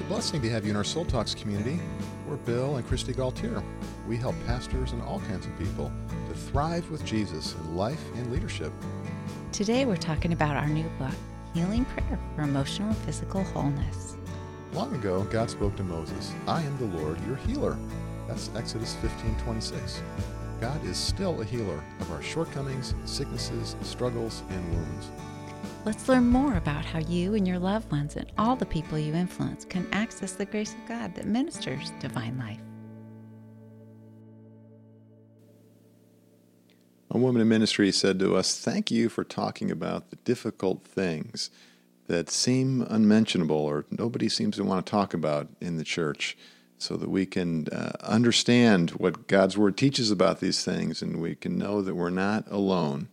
It's a blessing to have you in our Soul Talks community. We're Bill and Kristi Gaultiere. We help pastors and all kinds of people to thrive with Jesus in life and leadership. Today we're talking about our new book, Healing Prayer for Emotional and Physical Wholeness. Long ago, God spoke to Moses, I am the Lord, your healer. That's Exodus 15 26. God is still a healer of our shortcomings, sicknesses, struggles, and wounds. Let's learn more about how you and your loved ones and all the people you influence can access the grace of God that ministers divine life. A woman in ministry said to us, Thank you for talking about the difficult things that seem unmentionable or nobody seems to want to talk about in the church so that we can uh, understand what God's Word teaches about these things and we can know that we're not alone.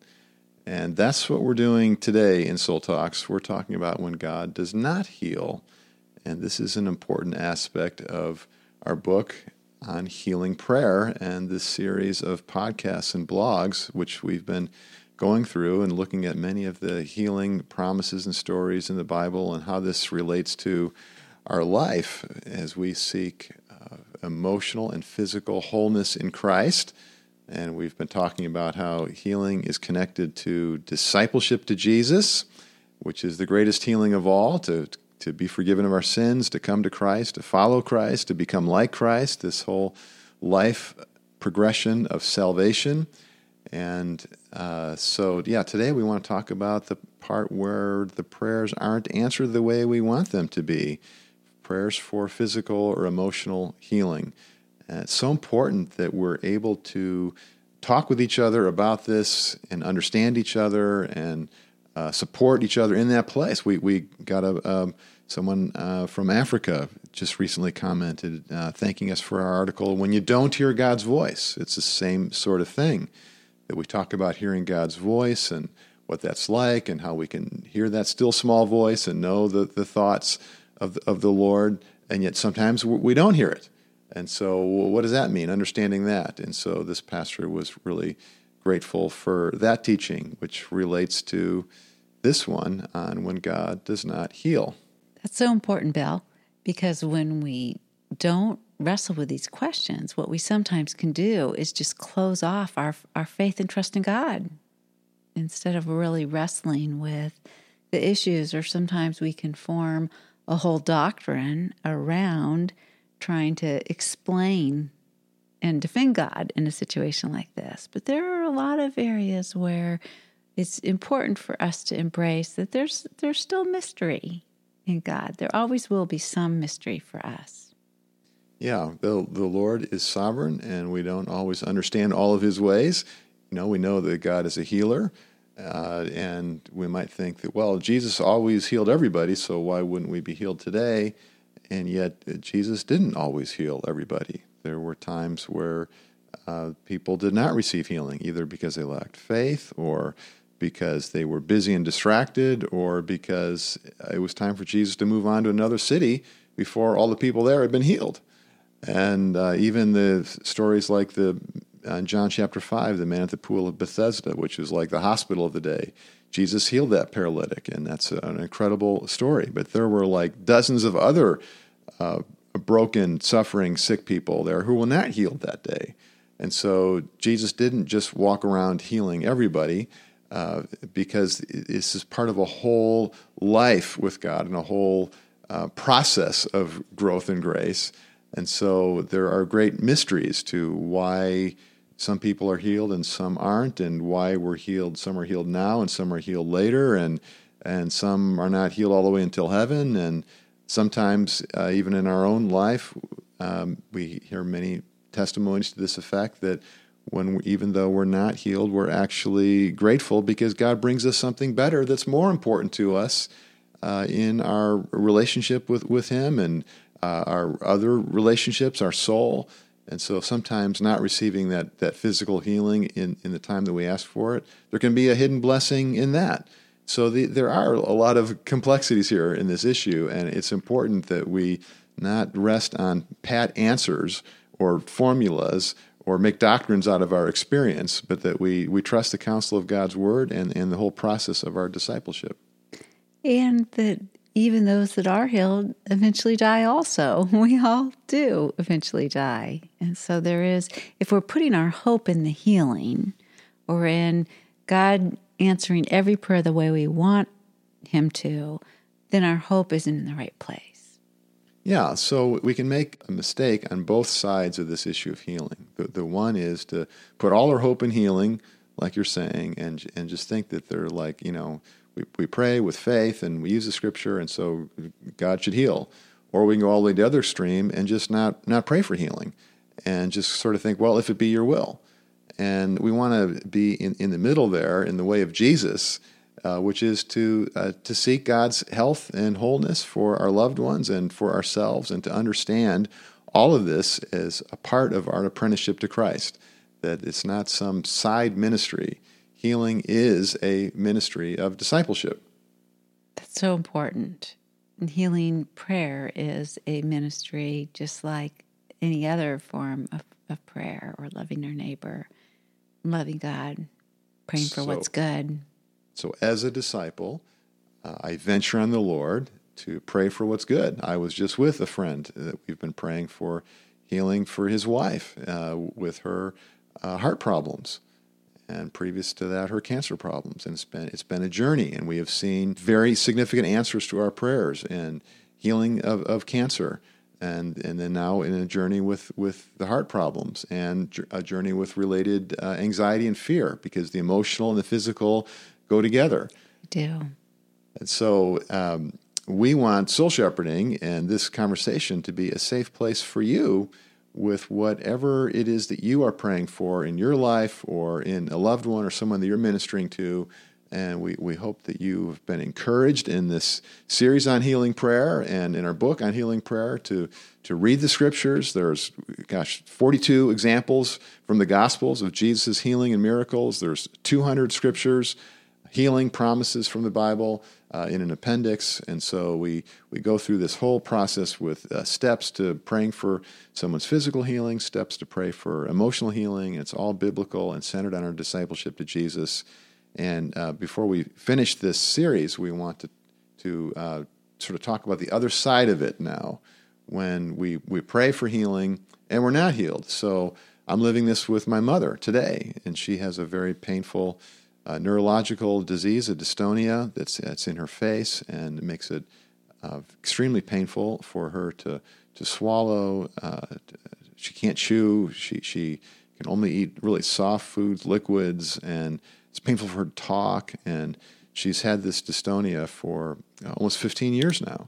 And that's what we're doing today in Soul Talks. We're talking about when God does not heal. And this is an important aspect of our book on healing prayer and this series of podcasts and blogs, which we've been going through and looking at many of the healing promises and stories in the Bible and how this relates to our life as we seek uh, emotional and physical wholeness in Christ. And we've been talking about how healing is connected to discipleship to Jesus, which is the greatest healing of all to, to be forgiven of our sins, to come to Christ, to follow Christ, to become like Christ, this whole life progression of salvation. And uh, so, yeah, today we want to talk about the part where the prayers aren't answered the way we want them to be prayers for physical or emotional healing. It's so important that we're able to talk with each other about this and understand each other and uh, support each other in that place. We, we got a, um, someone uh, from Africa just recently commented uh, thanking us for our article, When You Don't Hear God's Voice. It's the same sort of thing that we talk about hearing God's voice and what that's like and how we can hear that still small voice and know the, the thoughts of, of the Lord, and yet sometimes we don't hear it. And so, what does that mean? Understanding that. And so, this pastor was really grateful for that teaching, which relates to this one on when God does not heal. That's so important, Bill, because when we don't wrestle with these questions, what we sometimes can do is just close off our, our faith and trust in God instead of really wrestling with the issues, or sometimes we can form a whole doctrine around trying to explain and defend God in a situation like this. But there are a lot of areas where it's important for us to embrace that there's there's still mystery in God. There always will be some mystery for us. Yeah, the the Lord is sovereign and we don't always understand all of his ways. You know, we know that God is a healer uh, and we might think that, well, Jesus always healed everybody, so why wouldn't we be healed today? And yet, uh, Jesus didn't always heal everybody. There were times where uh, people did not receive healing, either because they lacked faith or because they were busy and distracted, or because it was time for Jesus to move on to another city before all the people there had been healed. And uh, even the stories like the in John chapter 5, the man at the pool of Bethesda, which is like the hospital of the day. Jesus healed that paralytic, and that's an incredible story. But there were like dozens of other uh, broken, suffering, sick people there who were not healed that day. And so Jesus didn't just walk around healing everybody uh, because this is part of a whole life with God and a whole uh, process of growth and grace. And so there are great mysteries to why some people are healed and some aren't, and why we're healed. Some are healed now and some are healed later, and and some are not healed all the way until heaven. And sometimes, uh, even in our own life, um, we hear many testimonies to this effect that when we, even though we're not healed, we're actually grateful because God brings us something better that's more important to us uh, in our relationship with with Him and uh, our other relationships, our soul. And so sometimes not receiving that, that physical healing in, in the time that we ask for it, there can be a hidden blessing in that. So the, there are a lot of complexities here in this issue, and it's important that we not rest on pat answers or formulas or make doctrines out of our experience, but that we, we trust the counsel of God's word and, and the whole process of our discipleship. And that even those that are healed eventually die also. We all do eventually die. And so there is, if we're putting our hope in the healing or in God answering every prayer the way we want Him to, then our hope isn't in the right place. Yeah, so we can make a mistake on both sides of this issue of healing. The, the one is to put all our hope in healing, like you're saying, and and just think that they're like, you know, we, we pray with faith and we use the scripture, and so God should heal. Or we can go all the way to the other extreme and just not, not pray for healing and just sort of think, well, if it be your will. And we want to be in, in the middle there, in the way of Jesus, uh, which is to, uh, to seek God's health and wholeness for our loved ones and for ourselves, and to understand all of this as a part of our apprenticeship to Christ, that it's not some side ministry healing is a ministry of discipleship. That's so important. And healing prayer is a ministry just like any other form of, of prayer or loving your neighbor, loving God, praying for so, what's good. So, as a disciple, uh, I venture on the Lord to pray for what's good. I was just with a friend that we've been praying for healing for his wife uh, with her uh, heart problems and previous to that, her cancer problems. And it's been it's been a journey, and we have seen very significant answers to our prayers and healing of, of cancer. And, and then now in a journey with, with the heart problems and a journey with related uh, anxiety and fear because the emotional and the physical go together. do. And so um, we want soul shepherding and this conversation to be a safe place for you with whatever it is that you are praying for in your life or in a loved one or someone that you're ministering to. And we, we hope that you've been encouraged in this series on healing prayer and in our book on healing prayer to, to read the scriptures. There's, gosh, 42 examples from the Gospels of Jesus' healing and miracles. There's 200 scriptures, healing promises from the Bible uh, in an appendix. And so we, we go through this whole process with uh, steps to praying for someone's physical healing, steps to pray for emotional healing. It's all biblical and centered on our discipleship to Jesus. And uh, before we finish this series, we want to, to uh, sort of talk about the other side of it now when we, we pray for healing and we're not healed. So I'm living this with my mother today, and she has a very painful a neurological disease, a dystonia that's, that's in her face, and it makes it uh, extremely painful for her to, to swallow. Uh, she can't chew. She, she can only eat really soft foods, liquids, and it's painful for her to talk. And she's had this dystonia for almost 15 years now.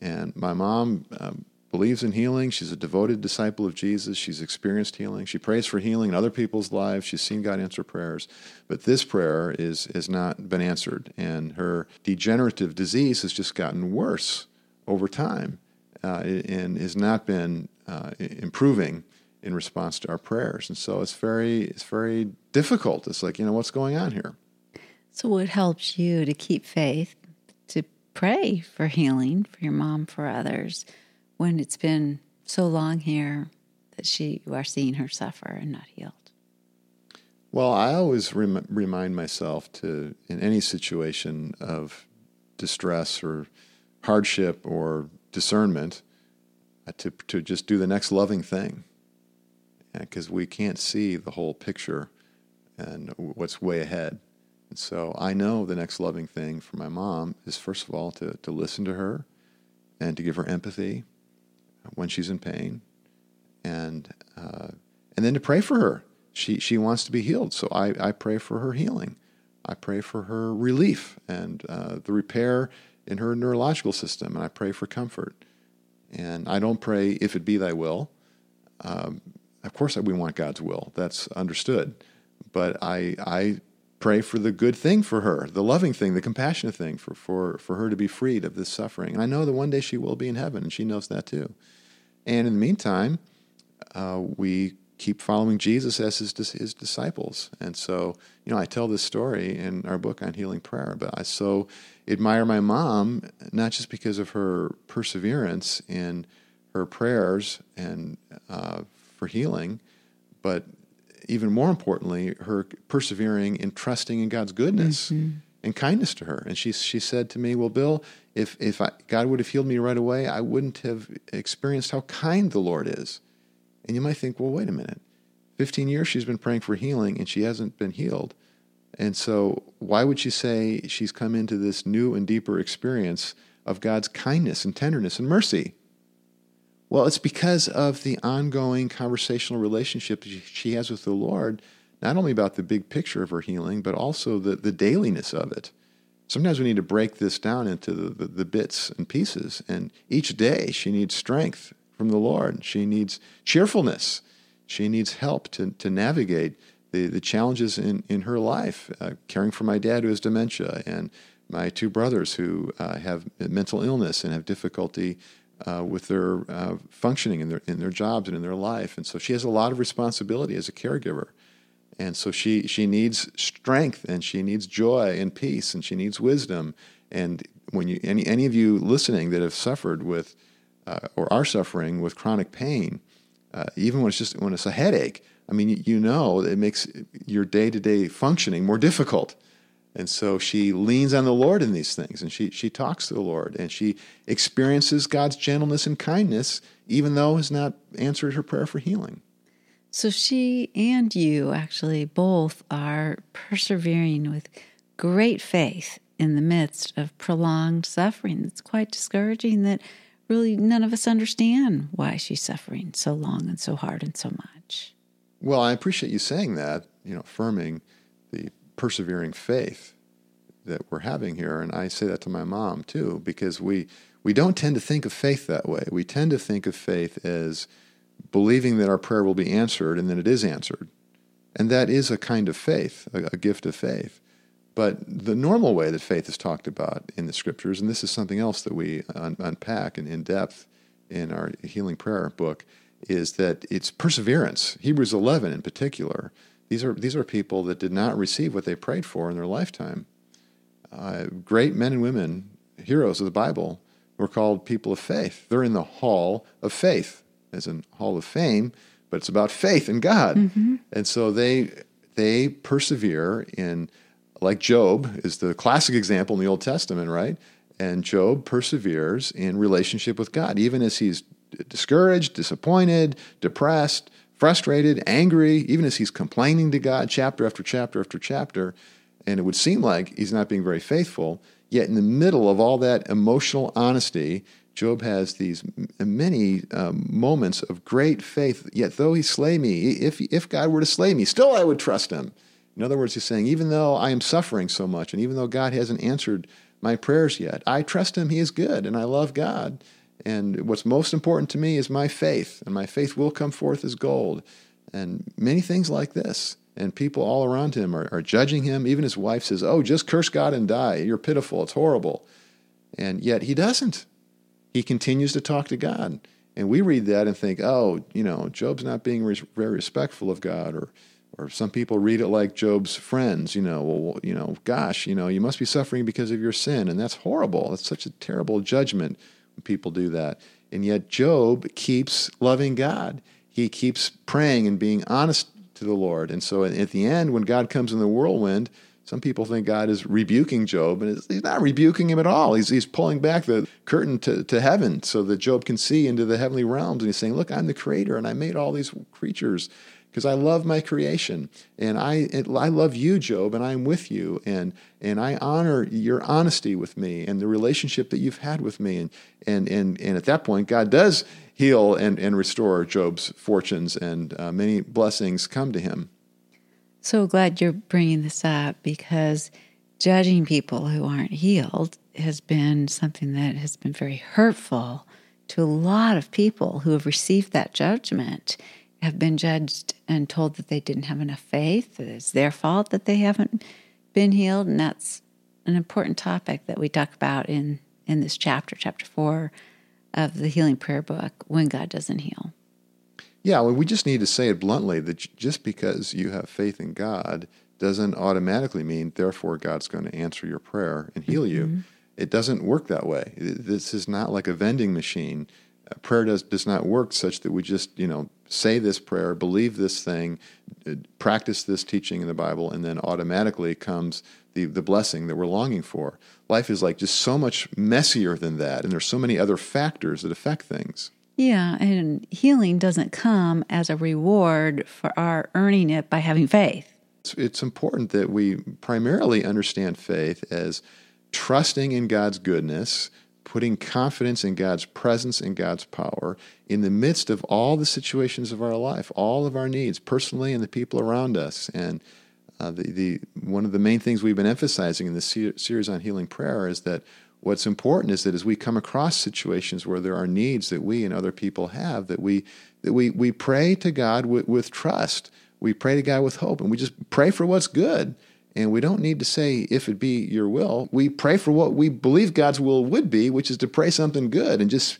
And my mom um, believes in healing. She's a devoted disciple of Jesus. She's experienced healing. She prays for healing in other people's lives. She's seen God answer prayers. But this prayer is has not been answered, and her degenerative disease has just gotten worse over time, uh, and has not been uh, improving in response to our prayers. And so it's very it's very difficult. It's like you know what's going on here. So what helps you to keep faith, to pray for healing for your mom, for others? When it's been so long here that she you are seeing her suffer and not healed? Well, I always rem- remind myself to, in any situation of distress or hardship or discernment, uh, to, to just do the next loving thing. Because we can't see the whole picture and what's way ahead. And so I know the next loving thing for my mom is, first of all, to, to listen to her and to give her empathy when she's in pain, and uh, and then to pray for her. She she wants to be healed, so I, I pray for her healing. I pray for her relief and uh, the repair in her neurological system, and I pray for comfort. And I don't pray if it be Thy will. Um, of course, we want God's will. That's understood. But I I pray for the good thing for her, the loving thing, the compassionate thing for, for, for her to be freed of this suffering. And I know that one day she will be in heaven, and she knows that too. And in the meantime, uh, we keep following Jesus as his, his disciples. And so, you know, I tell this story in our book on healing prayer, but I so admire my mom, not just because of her perseverance in her prayers and uh, for healing, but even more importantly, her persevering in trusting in God's goodness. Mm-hmm. And kindness to her. And she she said to me, "Well, Bill, if if I, God would have healed me right away, I wouldn't have experienced how kind the Lord is." And you might think, "Well, wait a minute. 15 years she's been praying for healing and she hasn't been healed." And so, why would she say she's come into this new and deeper experience of God's kindness and tenderness and mercy? Well, it's because of the ongoing conversational relationship she has with the Lord, not only about the big picture of her healing, but also the, the dailiness of it. Sometimes we need to break this down into the, the, the bits and pieces. And each day she needs strength from the Lord. She needs cheerfulness. She needs help to, to navigate the, the challenges in, in her life, uh, caring for my dad who has dementia and my two brothers who uh, have mental illness and have difficulty uh, with their uh, functioning in their in their jobs and in their life, and so she has a lot of responsibility as a caregiver, and so she she needs strength and she needs joy and peace and she needs wisdom. And when you any any of you listening that have suffered with uh, or are suffering with chronic pain, uh, even when it's just when it's a headache, I mean you know it makes your day to day functioning more difficult. And so she leans on the Lord in these things and she, she talks to the Lord and she experiences God's gentleness and kindness, even though has not answered her prayer for healing. So she and you actually both are persevering with great faith in the midst of prolonged suffering. It's quite discouraging that really none of us understand why she's suffering so long and so hard and so much. Well, I appreciate you saying that, you know, affirming the persevering faith that we're having here. And I say that to my mom too, because we, we don't tend to think of faith that way. We tend to think of faith as believing that our prayer will be answered and that it is answered. And that is a kind of faith, a, a gift of faith. But the normal way that faith is talked about in the scriptures, and this is something else that we un- unpack in, in depth in our healing prayer book, is that it's perseverance. Hebrews 11 in particular these are, these are people that did not receive what they prayed for in their lifetime. Uh, great men and women, heroes of the Bible, were called people of faith. They're in the hall of faith, as in hall of fame, but it's about faith in God. Mm-hmm. And so they they persevere in like Job is the classic example in the Old Testament, right? And Job perseveres in relationship with God, even as he's discouraged, disappointed, depressed, frustrated, angry, even as he's complaining to God chapter after chapter after chapter. And it would seem like he's not being very faithful. Yet, in the middle of all that emotional honesty, Job has these many um, moments of great faith. Yet, though he slay me, if, if God were to slay me, still I would trust him. In other words, he's saying, even though I am suffering so much, and even though God hasn't answered my prayers yet, I trust him. He is good, and I love God. And what's most important to me is my faith, and my faith will come forth as gold. And many things like this. And people all around him are, are judging him. Even his wife says, Oh, just curse God and die. You're pitiful. It's horrible. And yet he doesn't. He continues to talk to God. And we read that and think, oh, you know, Job's not being re- very respectful of God. Or, or some people read it like Job's friends, you know, well, you know, gosh, you know, you must be suffering because of your sin. And that's horrible. That's such a terrible judgment when people do that. And yet, Job keeps loving God. He keeps praying and being honest to the Lord. And so, at the end, when God comes in the whirlwind, some people think God is rebuking Job, and he's not rebuking him at all. He's, he's pulling back the curtain to, to heaven so that Job can see into the heavenly realms. And he's saying, Look, I'm the creator, and I made all these creatures because I love my creation and I I love you, Job, and I'm with you and and I honor your honesty with me and the relationship that you've had with me and and and and at that point, God does heal and and restore Job's fortunes and uh, many blessings come to him. So glad you're bringing this up because judging people who aren't healed has been something that has been very hurtful to a lot of people who have received that judgment have been judged and told that they didn't have enough faith, that it's their fault that they haven't been healed. And that's an important topic that we talk about in, in this chapter, chapter four of the Healing Prayer Book, when God doesn't heal. Yeah, well, we just need to say it bluntly that just because you have faith in God doesn't automatically mean, therefore, God's going to answer your prayer and heal mm-hmm. you. It doesn't work that way. This is not like a vending machine prayer does, does not work such that we just, you know, say this prayer, believe this thing, uh, practice this teaching in the Bible, and then automatically comes the, the blessing that we're longing for. Life is like just so much messier than that, and there's so many other factors that affect things. Yeah, and healing doesn't come as a reward for our earning it by having faith. It's, important that we primarily understand faith as trusting in God's goodness, putting confidence in God's presence and God's power in the midst of all the situations of our life, all of our needs, personally and the people around us. And uh, the, the one of the main things we've been emphasizing in this series on healing prayer is that what's important is that as we come across situations where there are needs that we and other people have, that we that we we pray to God with, with trust. We pray to God with hope, and we just pray for what's good. And we don't need to say, if it be your will. We pray for what we believe God's will would be, which is to pray something good. And just,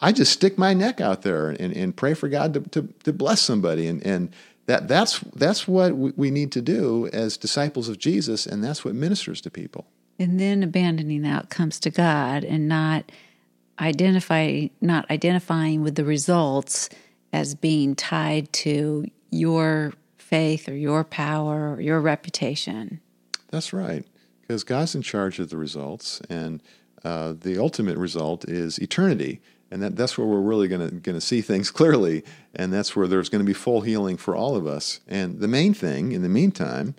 I just stick my neck out there and, and pray for God to, to, to bless somebody. And, and that, that's, that's what we need to do as disciples of Jesus, and that's what ministers to people. And then abandoning that comes to God and not identify not identifying with the results as being tied to your faith or your power or your reputation. That's right, because God's in charge of the results, and uh, the ultimate result is eternity. And that, that's where we're really going to see things clearly, and that's where there's going to be full healing for all of us. And the main thing, in the meantime,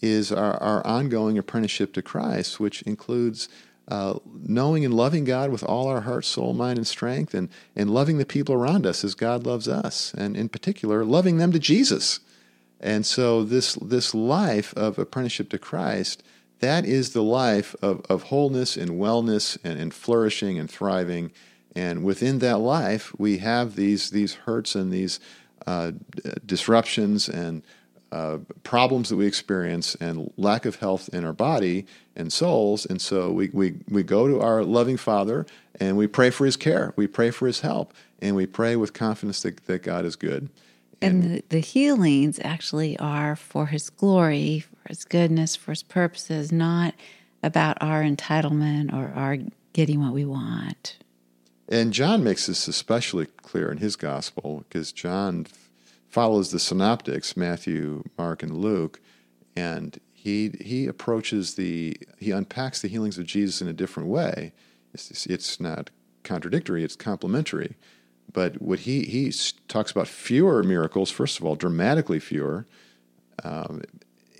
is our, our ongoing apprenticeship to Christ, which includes uh, knowing and loving God with all our heart, soul, mind, and strength, and, and loving the people around us as God loves us, and in particular, loving them to Jesus. And so, this, this life of apprenticeship to Christ, that is the life of, of wholeness and wellness and, and flourishing and thriving. And within that life, we have these, these hurts and these uh, disruptions and uh, problems that we experience and lack of health in our body and souls. And so we, we, we go to our loving Father and we pray for his care, we pray for his help, and we pray with confidence that, that God is good. And, and the, the healings actually are for his glory, for his goodness, for his purposes, not about our entitlement or our getting what we want. And John makes this especially clear in his gospel because John follows the synoptics, Matthew, Mark, and Luke, and he he approaches the he unpacks the healings of Jesus in a different way. It's, it's not contradictory; it's complementary. But what he he talks about fewer miracles, first of all, dramatically fewer, um,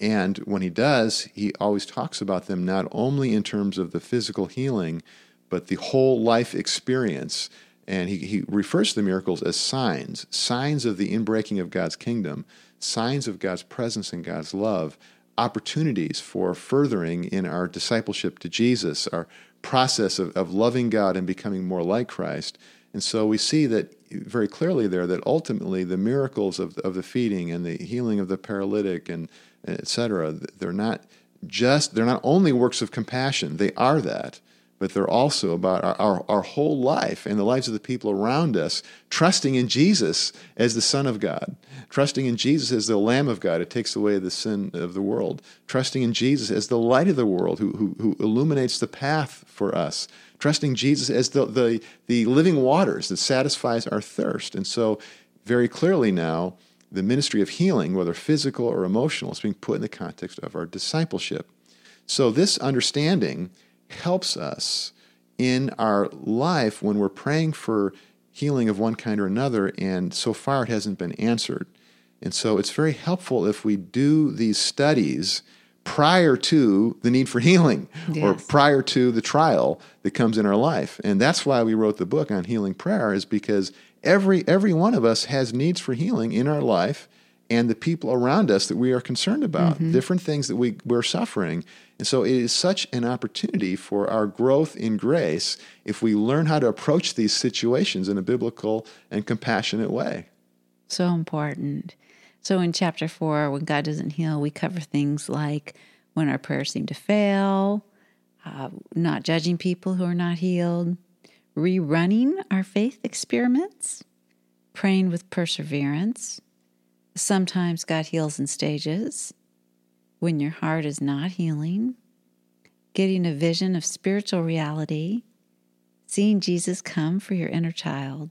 and when he does, he always talks about them not only in terms of the physical healing, but the whole life experience and he, he refers to the miracles as signs, signs of the inbreaking of God's kingdom, signs of God's presence and God's love, opportunities for furthering in our discipleship to Jesus, our process of, of loving God and becoming more like Christ. And so we see that very clearly there that ultimately the miracles of, of the feeding and the healing of the paralytic and, and they're not just, they're not only works of compassion, they are that but they're also about our, our, our, whole life and the lives of the people around us, trusting in Jesus as the Son of God, trusting in Jesus as the Lamb of God who takes away the sin of the world, trusting in Jesus as the light of the world who, who, who illuminates the path for us, trusting Jesus as the, the, the living waters that satisfies our thirst. And so, very clearly now, the ministry of healing, whether physical or emotional, is being put in the context of our discipleship. So, this understanding helps us in our life when we're praying for healing of one kind or another, and so far it hasn't been answered. And so it's very helpful if we do these studies prior to the need for healing yes. or prior to the trial that comes in our life. And that's why we wrote the book on healing prayer is because every every one of us has needs for healing in our life and the people around us that we are concerned about, mm-hmm. different things that we, we're suffering. And so it is such an opportunity for our growth in grace if we learn how to approach these situations in a biblical and compassionate way. So important. So in chapter four, when God doesn't heal, we cover things like when our prayers seem to fail, uh, not judging people who are not healed, rerunning our faith experiments, praying with perseverance Sometimes God heals in stages. When your heart is not healing, getting a vision of spiritual reality, seeing Jesus come for your inner child.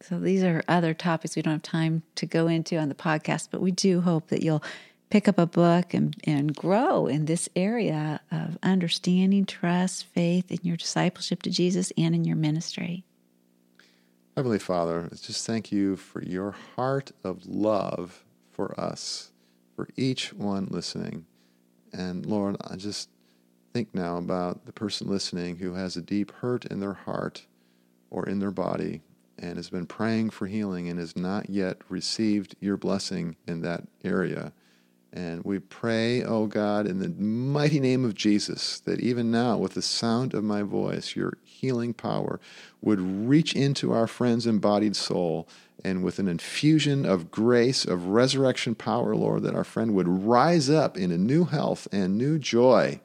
So, these are other topics we don't have time to go into on the podcast, but we do hope that you'll pick up a book and, and grow in this area of understanding, trust, faith in your discipleship to Jesus and in your ministry. Heavenly Father, just thank you for your heart of love for us, for each one listening. And Lord, I just think now about the person listening who has a deep hurt in their heart or in their body and has been praying for healing and has not yet received your blessing in that area. And we pray, oh God, in the mighty name of Jesus, that even now, with the sound of my voice, your healing power would reach into our friend's embodied soul and with an infusion of grace, of resurrection power, Lord, that our friend would rise up in a new health and new joy.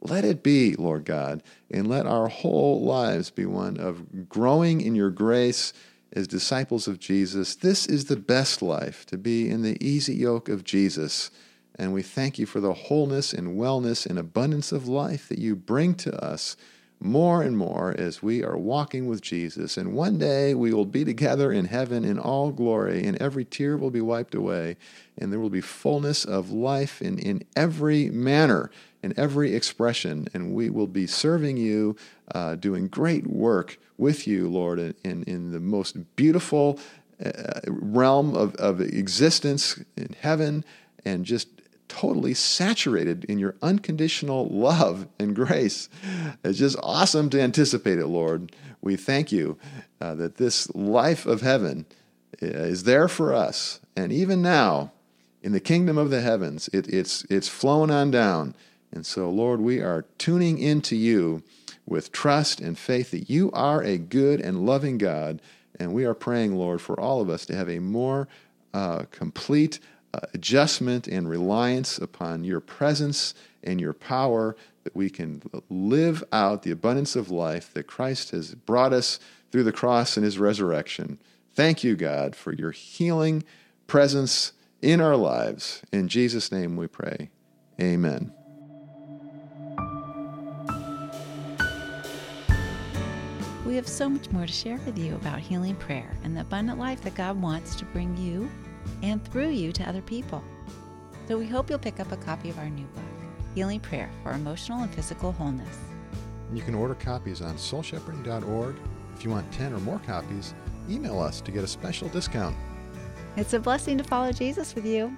Let it be, Lord God, and let our whole lives be one of growing in your grace as disciples of Jesus. This is the best life, to be in the easy yoke of Jesus. And we thank you for the wholeness and wellness and abundance of life that you bring to us more and more as we are walking with Jesus. And one day we will be together in heaven in all glory, and every tear will be wiped away, and there will be fullness of life in, in every manner, in every expression. And we will be serving you, uh, doing great work with you, Lord, in, in, in the most beautiful uh, realm of, of existence in heaven, and just totally saturated in your unconditional love and grace. It's just awesome to anticipate it, Lord. We thank you uh, that this life of heaven uh, is there for us. And even now, in the kingdom of the heavens, it, it's, it's flown on down. And so, Lord, we are tuning into you with trust and faith that you are a good and loving God. And we are praying, Lord, for all of us to have a more uh, complete uh, adjustment and reliance upon your presence and your power that we can live out the abundance of life that Christ has brought us through the cross and his resurrection. Thank you, God, for your healing presence in our lives. In Jesus' name we pray. Amen. We have so much more to share with you about healing prayer and the abundant life that God wants to bring you and through you to other people. So we hope you'll pick up a copy of our new book, Healing Prayer for Emotional and Physical Wholeness. You can order copies on soulshepherding.org. If you want 10 or more copies, email us to get a special discount. It's a blessing to follow Jesus with you.